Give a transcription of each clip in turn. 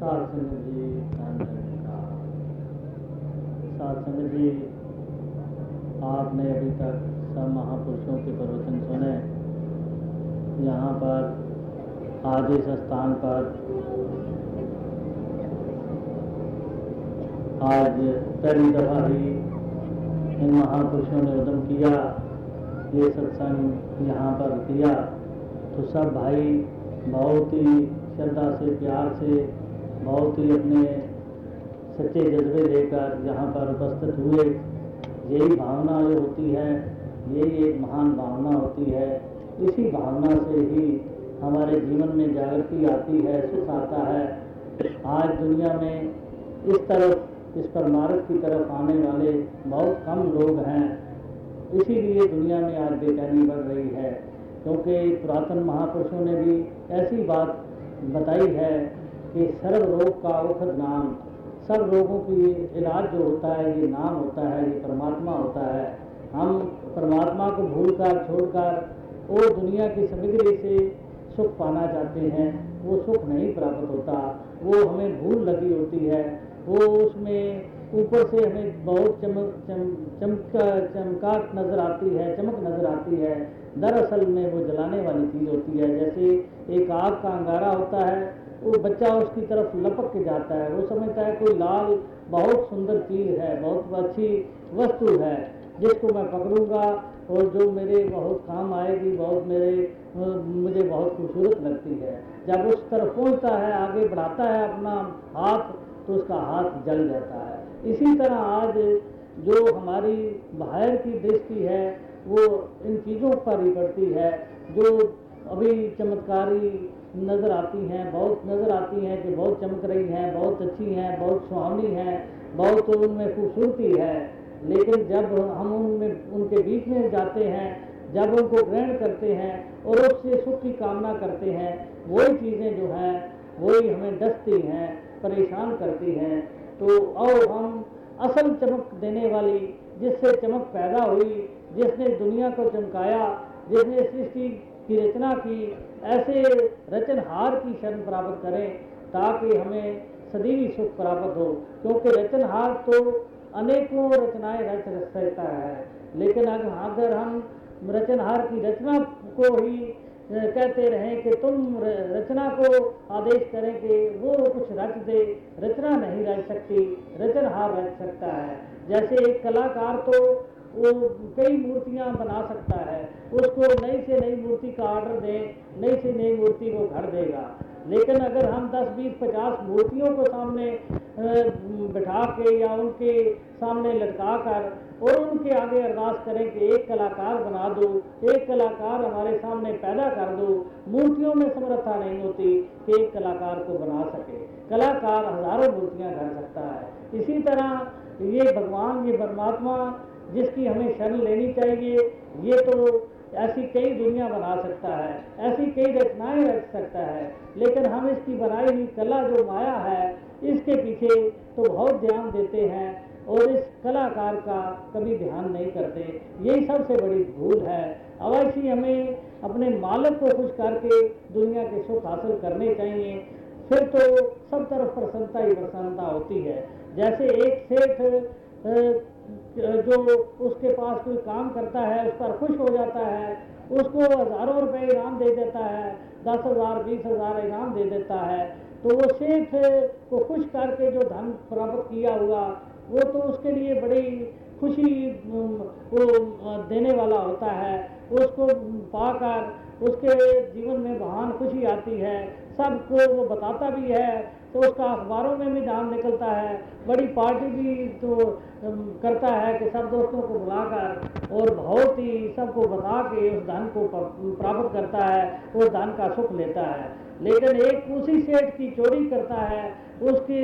साध संगत जी संगत जी आपने अभी तक सब महापुरुषों के प्रवचन सुने। यहाँ पर, आज इस स्थान पर, आज पहली दफ़ा ही इन महापुरुषों ने उद्यम किया, ये सत्संग यहाँ पर किया। तो सब भाई बहुत ही श्रद्धा से, प्यार से बहुत ही अपने सच्चे जज्बे लेकर यहाँ पर उपस्थित हुए। यही भावना जो होती है, यही एक महान भावना होती है। इसी भावना से ही हमारे जीवन में जागृति आती है, सुख आता है। आज दुनिया में इस तरफ़, इस परमार्थ की तरफ़ आने वाले बहुत कम लोग हैं। इसीलिए दुनिया में आज बेचैनी बढ़ रही है, क्योंकि पुरातन महापुरुषों ने भी ऐसी बात बताई है कि सर्व रोग का औखद नाम। सब रोगों की इलाज जो होता है, ये नाम होता है, ये परमात्मा होता है। हम परमात्मा को भूलकर, छोड़कर वो दुनिया की सामग्री से सुख पाना चाहते हैं। वो सुख नहीं प्राप्त होता। वो हमें भूल लगी होती है। वो उसमें ऊपर से हमें बहुत चमक चम, चमक चमकाट नज़र आती है, चमक नज़र आती है। दरअसल में वो जलाने वाली चीज़ होती है। जैसे एक आग का अंगारा होता है वो बच्चा उसकी तरफ़ लपक के जाता है। वो समझता है कोई लाल, बहुत सुंदर चीज़ है, बहुत अच्छी वस्तु है, जिसको मैं पकड़ूँगा और जो मेरे बहुत काम आएगी, बहुत मेरे मुझे बहुत खूबसूरत लगती है। जब उस तरफ़ पहुँचता है, आगे बढ़ाता है अपना हाथ तो उसका हाथ जल जाता है। इसी तरह आज जो हमारी बाहर की दृष्टि है, वो इन चीज़ों पर ही पड़ती है, जो अभी चमत्कारी नज़र आती हैं, बहुत नज़र आती हैं कि बहुत चमक रही हैं, बहुत अच्छी हैं, बहुत सुहावनी हैं, बहुत उनमें खूबसूरती है। लेकिन जब हम उनमें, उनके बीच में जाते हैं, जब उनको ग्रहण करते हैं और उससे सुख की कामना करते हैं, वही चीज़ें जो हैं, वही हमें डसती हैं, परेशान करती हैं। तो और हम असल चमक देने वाली, जिससे चमक पैदा हुई, जिसने दुनिया को चमकाया, जिसने सृष्टि की रचना की, ऐसे रचनहार की शरण प्राप्त करें ताकि हमें सदीवी सुख प्राप्त हो। क्योंकि रचनहार तो अनेकों रचनाएँ रच सकता है, लेकिन अगर हम रचनहार की रचना को ही कहते रहें कि तुम रचना को आदेश करें कि वो कुछ रच दे, रचना नहीं रच सकती, रचनहार रच सकता है। जैसे एक कलाकार तो वो कई मूर्तियाँ बना सकता है। उसको नई से नई मूर्ति का ऑर्डर दें, नई से नई मूर्ति वो घर देगा। लेकिन अगर हम 10 20 50 मूर्तियों को सामने बिठा के या उनके सामने लटका कर और उनके आगे अरदास करें कि एक कलाकार बना दो, एक कलाकार हमारे सामने पैदा कर दो, मूर्तियों में समर्था नहीं होती कि एक कलाकार को बना सके। कलाकार हज़ारों मूर्तियाँ कर सकता है। इसी तरह ये भगवान, ये परमात्मा जिसकी हमें शरण लेनी चाहिए, ये तो ऐसी कई दुनिया बना सकता है, ऐसी कई रचनाएँ रच सकता है, लेकिन हम इसकी बनाई हुई कला जो माया है, इसके पीछे तो बहुत ध्यान देते हैं और इस कलाकार का कभी ध्यान नहीं करते। यही सबसे बड़ी भूल है। अवश्य हमें अपने मालक को खुश करके दुनिया के सुख हासिल करने चाहिए। फिर तो सब तरफ़ प्रसन्नता ही प्रसन्नता होती है। जैसे एक सेठ जो उसके पास कोई काम करता है, उस पर खुश हो जाता है, उसको हज़ारों रुपए इनाम दे देता है, दस हज़ार, बीस हज़ार इनाम दे देता है तो वो सेठ को खुश करके जो धन प्राप्त किया हुआ, वो तो उसके लिए बड़ी खुशी वो देने वाला होता है। उसको पाकर उसके जीवन में महान खुशी आती है। सबको वो बताता भी है तो उसका अखबारों में भी नाम निकलता है, बड़ी पार्टी भी तो करता है कि सब दोस्तों को बुलाकर और बहुत ही सबको बता के उस धन को प्राप्त करता है, उस धन का सुख लेता है। लेकिन एक उसी सेठ की चोरी करता है, उसके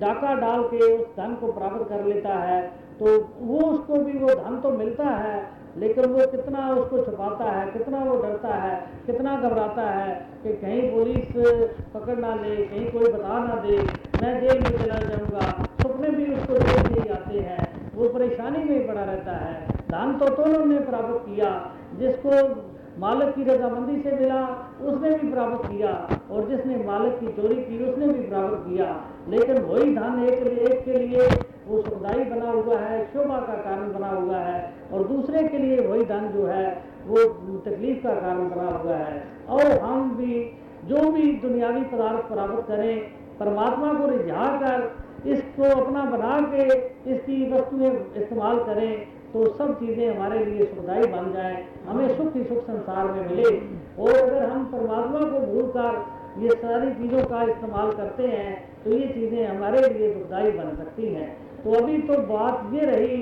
डाका डाल के उस धन को प्राप्त कर लेता है तो वो उसको भी, वो धन तो मिलता है लेकिन वो कितना उसको छुपाता है, कितना वो डरता है, कितना घबराता है कि कहीं पुलिस पकड़ ना ले, कहीं कोई बता ना दे, मैं जेल में चला जाऊँगा। सपने भी उसको जेल से ही आते हैं। वो परेशानी में पड़ा रहता है। धन तो दोनों ने प्राप्त किया। जिसको मालिक की रजामंदी से मिला, उसने भी प्राप्त किया। और जिसने मालिक की चोरी की, उसने भी प्राप्त किया। लेकिन वही धन एक एक के लिए वो सुखदायी बना हुआ है, शोभा का कारण बना हुआ है और दूसरे के लिए वही धन जो है, वो तकलीफ़ का कारण बना हुआ है। और हम भी, जो भी दुनियावी पदार्थ प्राप्त करें, परमात्मा को रिझा कर इसको अपना बना के, इसकी वस्तुएँ इस्तेमाल करें तो सब चीज़ें हमारे लिए सुखदायी बन जाए, हमें सुख ही सुख संसार में मिले। और अगर हम परमात्मा को भूल कर ये सारी चीज़ों का इस्तेमाल करते हैं तो ये चीज़ें हमारे लिए दुखदाई बन सकती हैं। तो अभी तो बात ये रही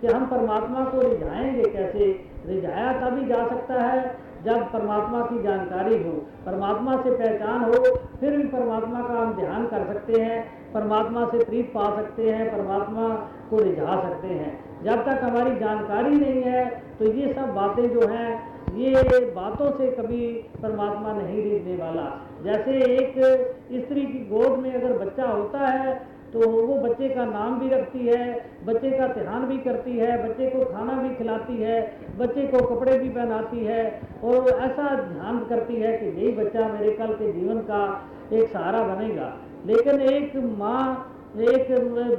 कि हम परमात्मा को रिझाएँगे कैसे? रिझाया तभी जा सकता है जब परमात्मा की जानकारी हो। परमात्मा से पहचान हो, फिर भी परमात्मा का हम ध्यान कर सकते हैं, परमात्मा से प्रीत पा सकते हैं, परमात्मा को रिझा सकते हैं। जब तक हमारी जानकारी नहीं है तो ये सब बातें जो हैं, ये बातों से कभी परमात्मा नहीं रिझने वाला। जैसे एक स्त्री की गोद में अगर बच्चा होता है तो वो बच्चे का नाम भी रखती है, बच्चे का ध्यान भी करती है, बच्चे को खाना भी खिलाती है, बच्चे को कपड़े भी पहनाती है और ऐसा ध्यान करती है कि यही बच्चा मेरे कल के जीवन का एक सहारा बनेगा। लेकिन एक माँ, एक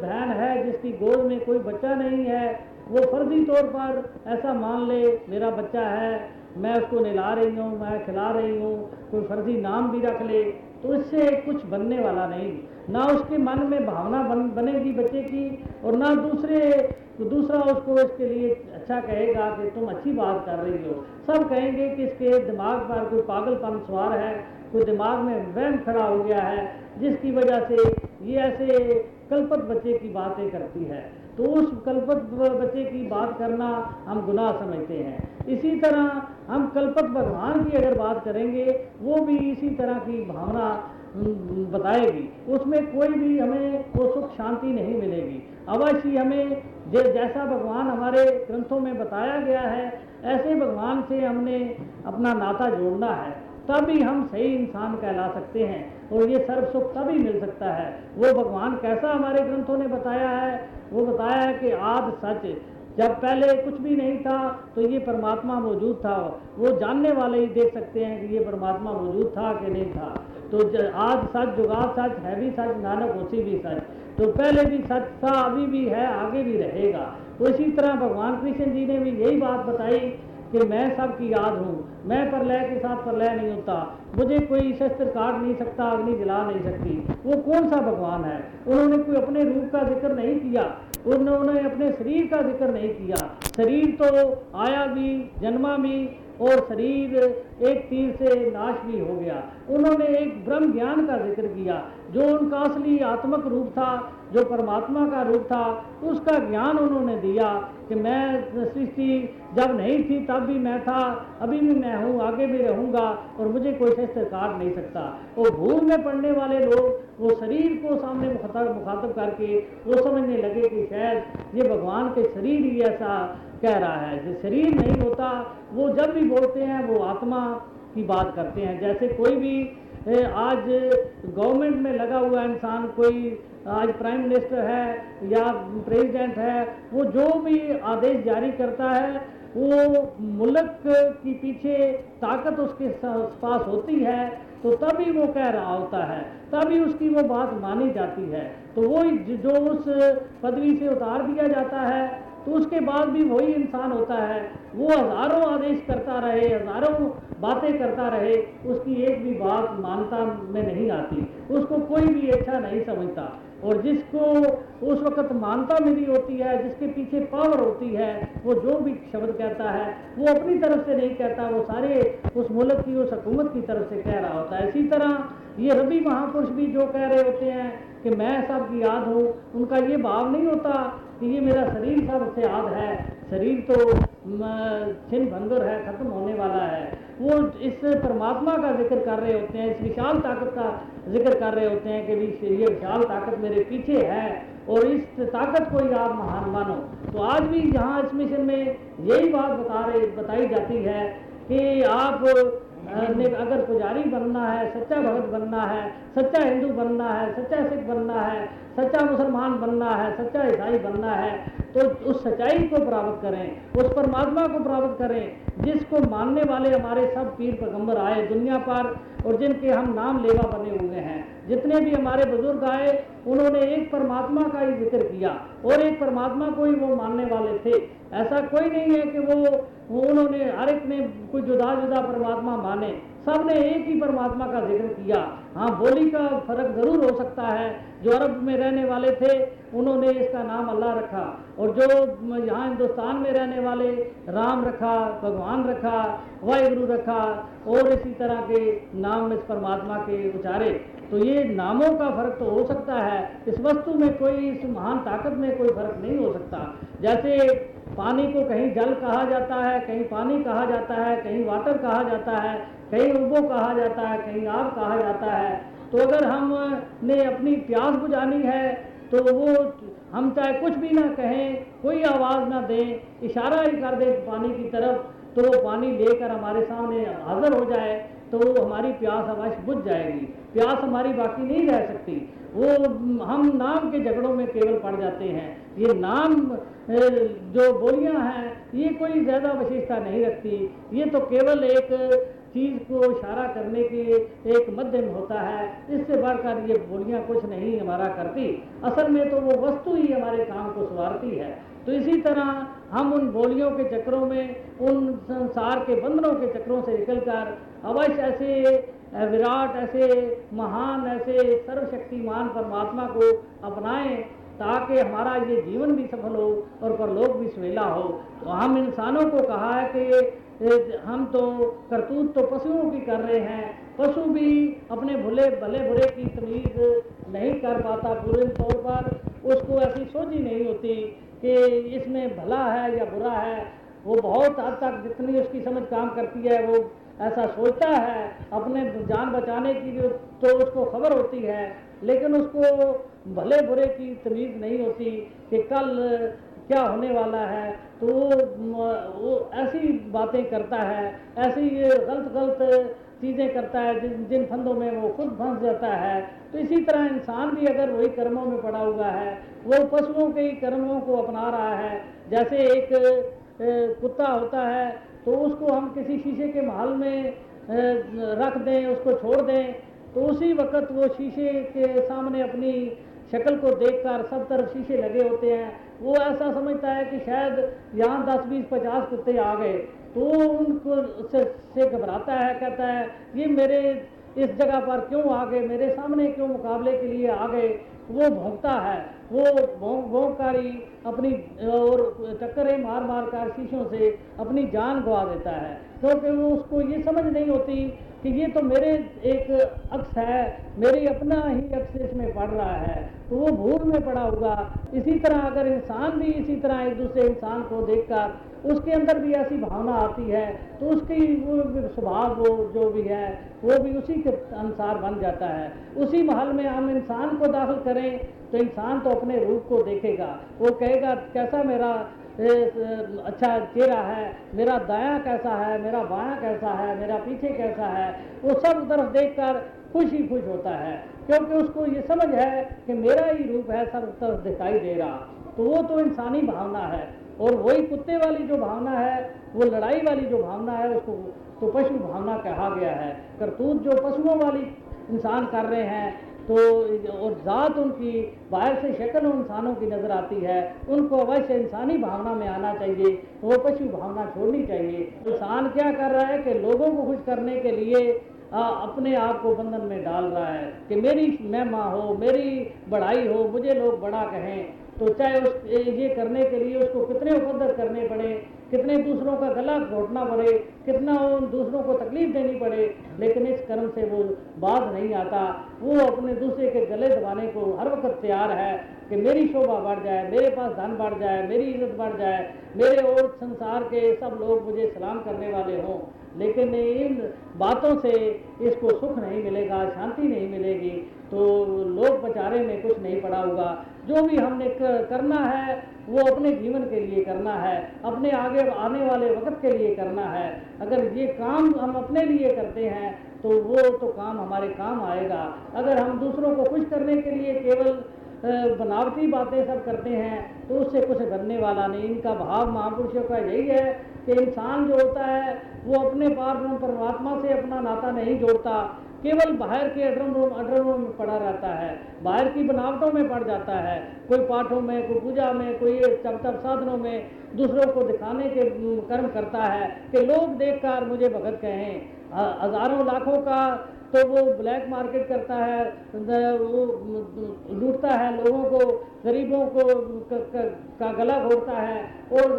बहन है जिसकी गोद में कोई बच्चा नहीं है, वो फर्जी तौर पर ऐसा मान ले, मेरा बच्चा है, मैं उसको निला रही हूँ, मैं खिला रही हूँ, कोई फर्जी नाम भी रख ले तो इससे कुछ बनने वाला नहीं। ना उसके मन में भावना बन, बनेगी बच्चे की, और ना दूसरे तो दूसरा उसको इसके लिए अच्छा कहेगा कि तुम अच्छी बात कर रही हो। सब कहेंगे कि इसके दिमाग पर कोई पागलपन, सवार है, कोई दिमाग में वहम खड़ा हो गया है, जिसकी वजह से ये ऐसे कल्पत बच्चे की बातें करती है। तो उस कल्पत बच्चे की बात करना हम गुनाह समझते हैं। इसी तरह हम कल्पत भगवान की अगर बात करेंगे, वो भी इसी तरह की भावना बताएगी। उसमें कोई भी हमें वो सुख शांति नहीं मिलेगी। अवश्य हमें जैसा भगवान हमारे ग्रंथों में बताया गया है, ऐसे भगवान से हमने अपना नाता जोड़ना है। तभी हम सही इंसान कहला सकते हैं और ये सर्व सुख तभी मिल सकता है। वो भगवान कैसा हमारे ग्रंथों ने बताया है? वो बताया है कि आद सच जब पहले कुछ भी नहीं था तो ये परमात्मा मौजूद था। वो जानने वाले ही देख सकते हैं कि ये परमात्मा मौजूद था कि नहीं था। तो आज सच जुगाड़ सच, है भी सच, नानक उसी भी सच। तो पहले भी सच था, अभी भी है, आगे भी रहेगा। तो इसी तरह भगवान कृष्ण जी ने भी यही बात बताई कि मैं सब की याद हूँ। मैं प्रलय के साथ प्रलय नहीं होता। मुझे कोई शस्त्र काट नहीं सकता, अग्नि जला नहीं सकती। वो कौन सा भगवान है? उन्होंने कोई अपने रूप का ज़िक्र नहीं किया। उन्होंने अपने शरीर का ज़िक्र नहीं किया। शरीर तो आया भी, जन्मा भी और शरीर एक तीर से नाश भी हो गया। उन्होंने एक ब्रह्म ज्ञान का ज़िक्र किया, जो उनका असली आत्मक रूप था, जो परमात्मा का रूप था, उसका ज्ञान उन्होंने दिया कि मैं सृष्टि जब नहीं थी, तब भी मैं था, अभी भी मैं हूँ, आगे भी रहूँगा और मुझे कोई शस्त्र काट नहीं सकता। और भूल में पड़ने वाले लोग वो शरीर को सामने मुखातब मुखातब करके वो समझने लगे कि शायद ये भगवान के शरीर ही ऐसा कह रहा है। जो शरीर नहीं होता, वो जब भी बोलते हैं, वो आत्मा की बात करते हैं। जैसे कोई भी आज गवर्नमेंट में लगा हुआ इंसान, कोई आज प्राइम मिनिस्टर है या प्रेसिडेंट है, वो जो भी आदेश जारी करता है, वो मुल्क की पीछे ताकत उसके पास होती है तो तभी वो कह रहा होता है, तभी उसकी वो बात मानी जाती है। तो वो जो उस पदवी से उतार दिया जाता है तो उसके बाद भी वही इंसान होता है। वो हज़ारों आदेश करता रहे, हज़ारों बातें करता रहे, उसकी एक भी बात मानता में नहीं आती। उसको कोई भी अच्छा नहीं समझता। और जिसको उस वक्त मानता मिली होती है, जिसके पीछे पावर होती है, वो जो भी शब्द कहता है, वो अपनी तरफ़ से नहीं कहता, वो सारे उस मुल्क की, उस हुकूमत की तरफ़ से कह रहा होता है। इसी तरह ये रबी महापुरुष भी जो कह रहे होते हैं कि मैं सबकी याद हूँ, उनका ये भाव नहीं होता कि ये मेरा शरीर सबसे याद है। शरीर तो छिन भंगुर है, खत्म होने वाला है। वो इस परमात्मा का ज़िक्र कर रहे होते हैं, इस विशाल ताकत का ज़िक्र कर रहे होते हैं कि ये विशाल ताकत मेरे पीछे है और इस ताकत को ही आप महान मानो। तो आज भी यहाँ इस मिशन में यही बात बता रहे बताई जाती है कि आप अगर पुजारी बनना है, सच्चा भगत बनना है, सच्चा हिंदू बनना है, सच्चा सिख बनना है, सच्चा मुसलमान बनना है, सच्चा ईसाई बनना है तो उस सच्चाई को प्राप्त करें, उस परमात्मा को प्राप्त करें जिसको मानने वाले हमारे सब पीर पैगंबर आए दुनिया पर और जिनके हम नाम लेवा बने हुए हैं। जितने भी हमारे बुज़ुर्ग आए उन्होंने एक परमात्मा का ही ज़िक्र किया और एक परमात्मा को ही वो मानने वाले थे। ऐसा कोई नहीं है कि वो, वो उन्होंने हर एक ने कोई जुदा जुदा परमात्मा माने। सबने एक ही परमात्मा का ज़िक्र किया। हाँ बोली का फ़र्क ज़रूर हो सकता है। जो अरब में रहने वाले थे उन्होंने इसका नाम अल्लाह रखा। और जो यहाँ हिंदुस्तान में रहने वाले, राम रखा, भगवान रखा, वाहिगुरु रखा, और इसी तरह के नाम इस परमात्मा के उचारे। तो ये नामों का फ़र्क तो हो सकता है। इस वस्तु में कोई, इस महान ताकत में कोई फ़र्क नहीं हो सकता। जैसे पानी को कहीं जल कहा जाता है, कहीं पानी कहा जाता है, कहीं वाटर कहा जाता है, कहीं उबो कहा जाता है, कहीं आग कहा जाता है। तो अगर हम ने अपनी प्यास बुझानी है तो वो हम चाहे कुछ भी ना कहें, कोई आवाज़ ना दें, इशारा ही कर दें पानी की तरफ़ तो वो पानी लेकर हमारे सामने हाजिर हो जाए तो वो हमारी प्यास अवश्य बुझ जाएगी। प्यास हमारी बाकी नहीं रह सकती। वो हम नाम के झगड़ों में केवल पड़ जाते हैं। ये नाम जो बोलियाँ हैं, ये कोई ज़्यादा विशेषता नहीं रखती। ये तो केवल एक चीज़ को इशारा करने के एक मध्यम होता है। इससे बढ़कर ये बोलियाँ कुछ नहीं हमारा करती। असल में तो वो वस्तु ही हमारे काम को संवारती है। तो इसी तरह हम उन बोलियों के चक्रों में, उन संसार के बंधनों के चक्रों से निकलकर अवश्य ऐसे विराट, ऐसे महान, ऐसे सर्वशक्तिमान परमात्मा को अपनाएँ, ताकि हमारा ये जीवन भी सफल हो और परलोक भी सवेला हो। तो हम इंसानों को कहा है कि हम तो करतूत तो पशुओं की कर रहे हैं। पशु भी अपने भले भले बुरे की तमीज नहीं कर पाता पूरे तौर पर। उसको ऐसी सोच ही नहीं होती कि इसमें भला है या बुरा है। वो बहुत हद तक जितनी उसकी समझ काम करती है, वो ऐसा सोचता है। अपने जान बचाने की जो तो उसको खबर होती है, लेकिन उसको भले बुरे की तमीज़ नहीं होती कि कल क्या होने वाला है? तो वो ऐसी बातें करता है, ऐसी गलत गलत चीज़ें करता है, जिन जिन फंदों में वो खुद फंस जाता है। तो इसी तरह इंसान भी अगर वही कर्मों में पड़ा हुआ है, वो पशुओं के ही कर्मों को अपना रहा है। जैसे एक कुत्ता होता है तो उसको हम किसी शीशे के महल में रख दें, उसको छोड़ दें तो उसी वक्त वो शीशे के सामने अपनी शक्ल को देखकर सब तरफ़ शीशे लगे होते हैं। वो ऐसा समझता है कि शायद यहाँ दस बीस पचास कुत्ते आ गए। तो उनको से, से घबराता है कहता है ये मेरे इस जगह पर क्यों आ गए? मेरे सामने क्यों मुकाबले के लिए आ गए? वो भोगता है। वो भोंक भोंक कारी अपनी, और चक्करें मार मार कर शीशों से अपनी जान गवा देता है। क्योंकि वो उसको ये समझ नहीं होती कि ये तो मेरे एक अक्स है, मेरी अपना ही अक्स इसमें पड़ रहा है। तो वो भूल में पड़ा होगा। इसी तरह अगर इंसान भी इसी तरह एक दूसरे इंसान को देखकर उसके अंदर भी ऐसी भावना आती है तो उसकी वो स्वभाव वो जो भी है, वो भी उसी के अनुसार बन जाता है। उसी महल में हम इंसान को दाखिल करें तो इंसान तो अपने रूप को देखेगा। वो कहेगा, कैसा मेरा अच्छा चेहरा है, मेरा दाया कैसा है, मेरा बायां कैसा है, मेरा पीछे कैसा है? वो सब तरफ़ देखकर खुश ही खुश होता है, क्योंकि उसको ये समझ है कि मेरा ही रूप है, सब तरफ़ दिखाई दे रहा। तो वो तो इंसानी भावना है। और वही कुत्ते वाली जो भावना है वो लड़ाई वाली जो भावना है उसको तो पशु भावना कहा गया है। करतूत जो पशुओं वाली इंसान कर रहे हैं तो और ज़ात उनकी बाहर से शक्ल इंसानों की नज़र आती है उनको अवश्य इंसानी भावना में आना चाहिए वो पशु भावना छोड़नी चाहिए। इंसान क्या कर रहा है कि लोगों को खुश करने के लिए आ, अपने आप को बंधन में डाल रहा है कि मेरी महिमा हो मेरी बढ़ाई हो मुझे लोग बड़ा कहें। तो चाहे उस ये करने के लिए उसको कितने उपद्र करने पड़े, कितने दूसरों का गला घोटना पड़े, कितना उन दूसरों को तकलीफ़ देनी पड़े, लेकिन इस कर्म से वो बात नहीं आता। वो अपने दूसरे के गले दबाने को हर वक्त तैयार है कि मेरी शोभा बढ़ जाए, मेरे पास धन बढ़ जाए, मेरी इज़्ज़त बढ़ जाए, मेरे और संसार के सब लोग मुझे सलाम करने वाले हों। लेकिन इन बातों से इसको सुख नहीं मिलेगा, शांति नहीं मिलेगी तो लोग बचारे में कुछ नहीं पड़ा होगा। जो भी हमने करना है, वो अपने जीवन के लिए करना है, अपने आगे आने वाले वक्त के लिए करना है। अगर ये काम हम अपने लिए करते हैं तो वो तो काम हमारे काम आएगा। अगर हम दूसरों को खुश करने के लिए केवल बनावटी बातें सब करते हैं तो उससे कुछ बनने वाला नहीं। इनका भाव महापुरुषों का यही है कि इंसान जो होता है, वो अपने पार परमात्मा से अपना नाता नहीं जोड़ता। केवल बाहर के अड्रम अड्रमों में पड़ा रहता है। बाहर की बनावटों में पड़ जाता है। कोई पाठों में, कोई पूजा में, कोई तप साधनों में दूसरों को दिखाने के, कर्म करता है कि लोग देखकर मुझे भगत कहें। हज़ारों, लाखों का तो वो ब्लैक मार्केट करता है वो लूटता है लोगों को गरीबों को क, गला घोटता है और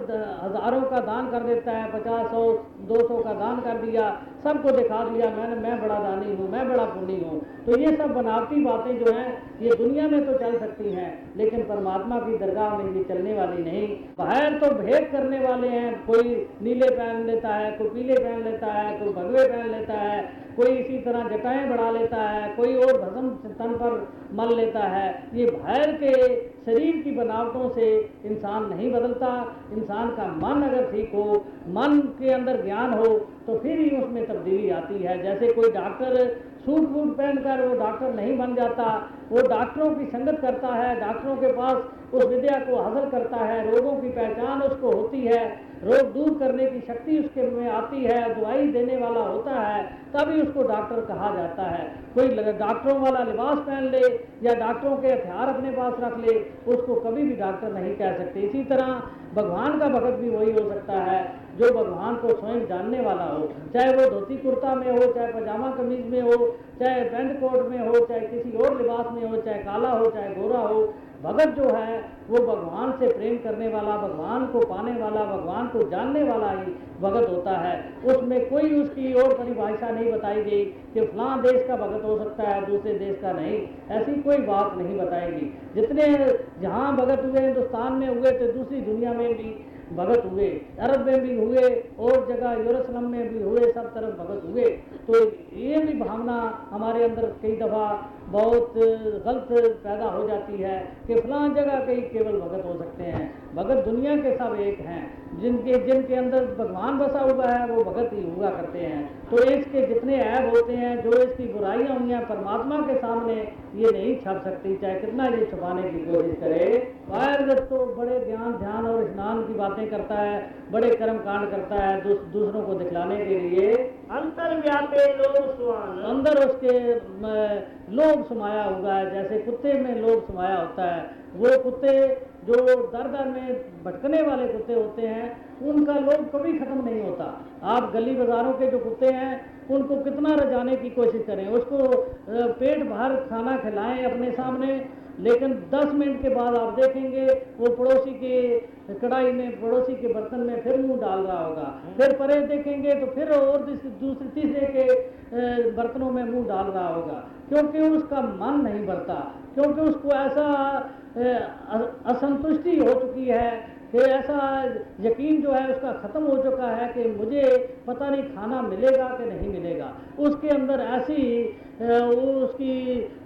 हज़ारों का दान कर देता है पचास सौ दो सौ का दान कर दिया सबको दिखा दिया मैंने मैं बड़ा दानी हूँ मैं बड़ा पुण्य हूँ। तो ये सब बनावटी बातें जो हैं ये दुनिया में तो चल सकती हैं लेकिन परमात्मा की दरगाह में ये चलने वाली नहीं। बाहर तो भेद करने वाले हैं कोई नीले पहन लेता है कोई पीले पहन लेता है कोई भगवे पहन लेता है कोई इसी तरह जटाएँ बढ़ा लेता है, कोई और भस्म तन पर मल लेता है, ये भैर के शरीर की बनावटों से इंसान नहीं बदलता। इंसान का मन अगर ठीक हो, मन के अंदर ज्ञान हो तो फिर ही उसमें तब्दीली आती है। जैसे कोई डॉक्टर सूट बूट पहनकर वो डॉक्टर नहीं बन जाता, वो डॉक्टरों की संगत करता है, डॉक्टरों के पास उस विद्या को हासिल करता है, रोगों की पहचान उसको होती है। रोग दूर करने की शक्ति उसके में आती है, दवाई देने वाला होता है, तभी उसको डॉक्टर कहा जाता है। कोई डॉक्टरों वाला लिबास पहन ले या डॉक्टरों के हथियार अपने पास रख ले, उसको कभी भी डॉक्टर नहीं कह सकते। इसी तरह भगवान का भगत भी वही हो सकता है, जो भगवान को स्वयं जानने वाला हो। चाहे वो धोती कुर्ता में हो, चाहे पजामा कमीज में हो, चाहे पेंट कोट में हो, चाहे किसी और लिबास में हो, चाहे काला हो, चाहे गोरा हो भगत जो है, वो भगवान से प्रेम करने वाला, भगवान को पाने वाला, भगवान को जानने वाला ही भगत होता है। उसमें कोई उसकी और परिभाषा नहीं बताई गई कि फलां देश का भगत हो सकता है, दूसरे देश का नहीं। ऐसी कोई बात नहीं बताएगी। जितने जहाँ भगत हुए, हिंदुस्तान में हुए तो दूसरी दुनिया में भी भगत हुए, अरब में भी हुए, और जगह यूरोसलम में भी हुए, सब तरफ़ भगत हुए। तो ये भी भावना हमारे अंदर कई दफ़ा बहुत गलत पैदा हो जाती है कि फलां जगह कई केवल भगत हो सकते हैं। भगत दुनिया के सब एक हैं। जिनके जिनके अंदर भगवान बसा हुआ है, वो भगत ही हुआ करते हैं। तो इसके जितने ऐब होते हैं, जो इसकी बुराइयाँ हुई हैं परमात्मा के सामने ये नहीं छप सकती, चाहे कितना ये छुपाने की कोशिश करे। बाहर तो बड़े ध्यान ध्यान और की बातें करता है बड़े कर्म कांड करता है दूस, दूसरों को दिखलाने के लिए। अंतर व्यापे लोग अंदर उसके लोभ समाया हुआ है जैसे कुत्ते में लोभ समाया होता है। वो कुत्ते जो दर दर में भटकने वाले कुत्ते होते हैं उनका लोभ कभी खत्म नहीं होता। आप गली बाजारों के जो कुत्ते हैं उनको कितना रजाने की कोशिश करें उसको पेट भर खाना खिलाएँ अपने सामने लेकिन 10 मिनट के बाद आप देखेंगे, वो पड़ोसी के कढ़ाई में, पड़ोसी के बर्तन में फिर मुँह डाल रहा होगा। फिर परे देखेंगे तो फिर और दूसरे, तीसरे के बर्तनों में मुँह डाल रहा होगा। क्योंकि उसका मन नहीं बढ़ता क्योंकि उसको ऐसा असंतुष्टि हो चुकी है कि ऐसा यकीन जो है उसका ख़त्म हो चुका है कि मुझे पता नहीं खाना मिलेगा कि नहीं मिलेगा। उसके अंदर ऐसी उसकी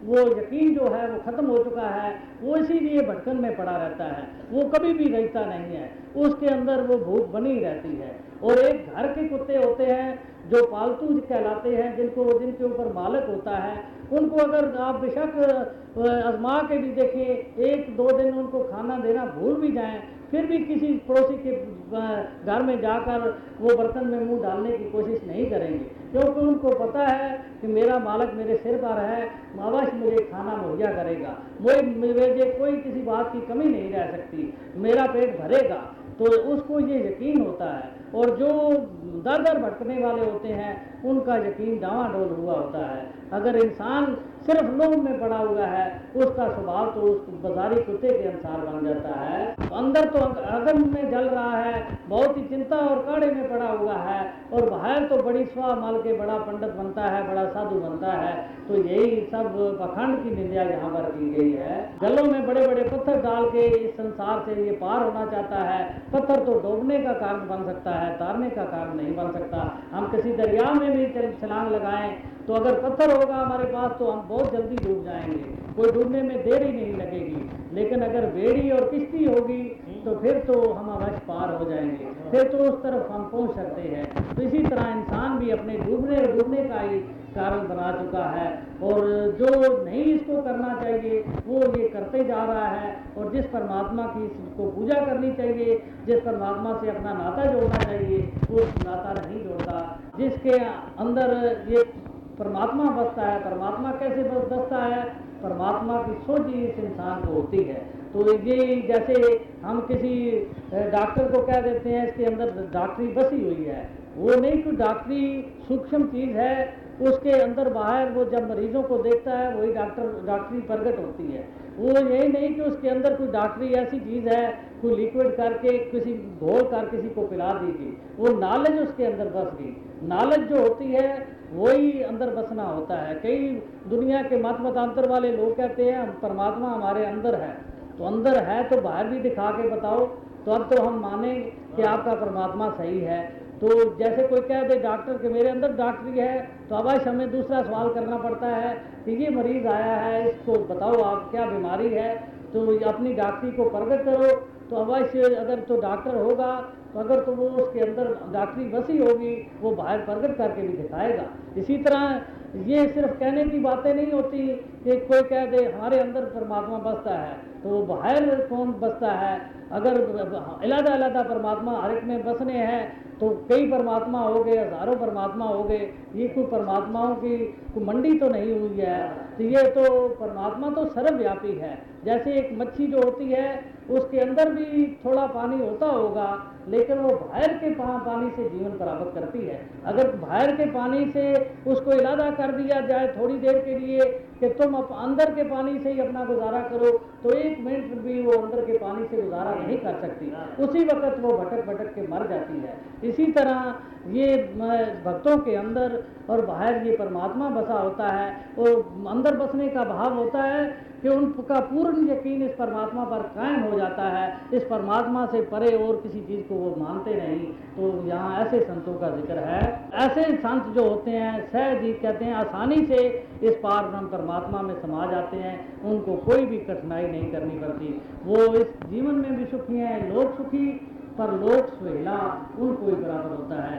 वो यकीन जो है वो ख़त्म हो चुका है। वो इसीलिए भटकन में पड़ा रहता है। वो कभी भी रहता नहीं है। उसके अंदर वो भूख बनी रहती है। और एक घर के कुत्ते होते हैं जो पालतू कहलाते हैं, जिनको जिनके ऊपर मालक होता है। उनको अगर आप बेशक आजमा के भी देखें, एक दो दिन उनको खाना देना भूल भी जाएँ, फिर भी किसी पड़ोसी के घर में जाकर वो बर्तन में मुँह डालने की कोशिश नहीं करेंगे। क्योंकि उनको पता है कि मेरा मालक मेरे सिर पर है, अवश्य मुझे खाना मुहैया करेगा। मुझे कोई किसी बात की कमी नहीं रह सकती। मेरा पेट भरेगा। तो उसको ये यकीन होता है और जो दर दर भटकने वाले होते हैं, उनका यकीन डावाडोल हुआ होता है। अगर इंसान सिर्फ़ लोभ में पड़ा हुआ है, उसका स्वभाव तो उस बाजारी कुत्ते के अनुसार बन जाता है। तो अंदर तो अगम में जल रहा है, बहुत ही चिंता और काड़े में पड़ा हुआ है, और बाहर तो बड़ी स्वा माल के बड़ा पंडित बनता है, बड़ा साधु बनता है तो यही सब पखंड की निंदा यहाँ पर की गई है। गलों में बड़े बड़े पत्थर डाल के इस संसार से ये पार होना चाहता है। पत्थर तो डूबने का कारण बन सकता है तारने का कारण नहीं बन सकता। हम किसी दरिया में भी छलांग लगाएँ तो अगर पत्थर होगा हमारे पास तो हम बहुत जल्दी डूब जाएँगे। कोई डूबने में देर ही नहीं लगेगी। लेकिन अगर बेड़ी और किश्ती होगी तो फिर तो हम अवश्य पार हो जाएँगे। फिर तो उस तरफ़ हम पहुँच सकते हैं। तो इसी तरह इंसान भी अपने डूबने और डूबने का ही कारण बना चुका है। और जो नहीं इसको करना चाहिए, वो ये करते जा रहा है। और जिस परमात्मा की इसको पूजा करनी चाहिए, जिस परमात्मा से अपना नाता जोड़ना चाहिए, वो नाता नहीं जोड़ता। जिसके अंदर ये परमात्मा बसता है, परमात्मा कैसे बस, बसता है? परमात्मा की सोच ही इस इंसान को होती है। तो ये जैसे हम किसी डॉक्टर को कह देते हैं, इसके अंदर डॉक्टरी बसी हुई है। वो नहीं कोई डॉक्टरी सूक्ष्म चीज़ है, उसके अंदर बाहर वो जब मरीजों को देखता है, वही डॉक्टर, डॉक्टरी प्रकट होती है। वो यही नहीं कि उसके अंदर कोई डॉक्टरी ऐसी चीज़ है, कोई लिक्विड करके किसी घोल कर किसी को पिला दीजिए वो नॉलेज उसके अंदर बस गई। नॉलेज जो होती है, वही अंदर बसना होता है। कई दुनिया के मत मतांतर वाले लोग कहते हैं, "हम- परमात्मा हमारे अंदर है। तो अंदर है तो बाहर भी दिखा के बताओ तो अब तो हम माने कि आपका परमात्मा सही है। तो जैसे कोई कह दे डॉक्टर के मेरे अंदर डॉक्टरी है तो अवश्य हमें दूसरा सवाल करना पड़ता है कि ये मरीज़ आया है इसको बताओ आप क्या बीमारी है? तो अपनी डॉक्टरी को प्रकट करो तो अवश्य अगर तो डॉक्टर होगा तो अगर तो वो उसके अंदर डॉक्टरी बसी होगी, वो बाहर प्रकट करके भी दिखाएगा। इसी तरह ये सिर्फ़ कहने की बातें नहीं होती, कि कोई कह दे, हमारे अंदर परमात्मा बसता है तो वो बाहर कौन बसता है? अगर अलहदा अलहदा परमात्मा हर एक में बसने हैं तो कई परमात्मा हो गए, हज़ारों परमात्मा हो गए, ये कोई परमात्माओं की कोई मंडी तो नहीं हुई है। तो ये तो परमात्मा तो सर्वव्यापी है। जैसे एक मच्छी जो होती है, उसके अंदर भी थोड़ा पानी होता होगा, लेकिन वो बाहर के पानी से जीवन प्राप्त करती है। अगर बाहर के पानी से उसको इलादा कर दिया जाए थोड़ी देर के लिए कि तुम अप, अंदर के पानी से ही अपना गुजारा करो तो एक मिनट भी वो अंदर के पानी से गुजारा नहीं कर सकती। उसी वक्त वो भटक भटक के मर जाती है। इसी तरह ये भक्तों के अंदर और बाहर ये परमात्मा बसा होता है और अंदर बसने का भाव होता है कि उनका पूर्ण यकीन इस परमात्मा पर कायम हो जाता है। इस परमात्मा से परे और किसी चीज़ को वो मानते नहीं। तो यहाँ ऐसे संतों का ज़िक्र है। ऐसे संत जो होते हैं सहज ही कहते हैं आसानी से इस पार ब्रह्म परमात्मा में समा जाते हैं। उनको कोई भी कठिनाई नहीं करनी पड़ती। वो इस जीवन में भी सुखी हैं लोग सुखी पर लोक सुहेला उनको ही बराबर होता है।